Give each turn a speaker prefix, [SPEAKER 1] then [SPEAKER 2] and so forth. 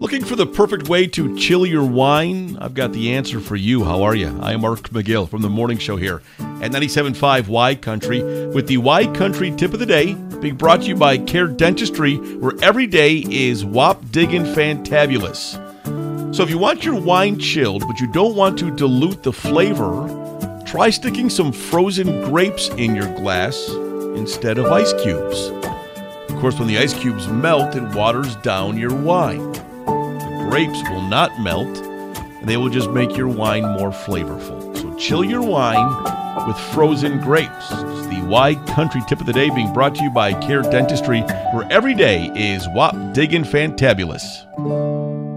[SPEAKER 1] Looking for the perfect way to chill your wine? I've got the answer for you. How are you? I am Mark McGill from the morning show here at 97.5 Y Country with the Y Country tip of the day being brought to you by Care Dentistry, where every day is wop diggin' fantabulous. So if you want your wine chilled, but you don't want to dilute the flavor, try sticking some frozen grapes in your glass instead of ice cubes. Of course, when the ice cubes melt, it waters down your wine grapes will not melt, and they will just make your wine more flavorful. So chill your wine with frozen grapes. It's the Y Country tip of the day being brought to you by Care Dentistry, where every day is wop diggin' fantabulous.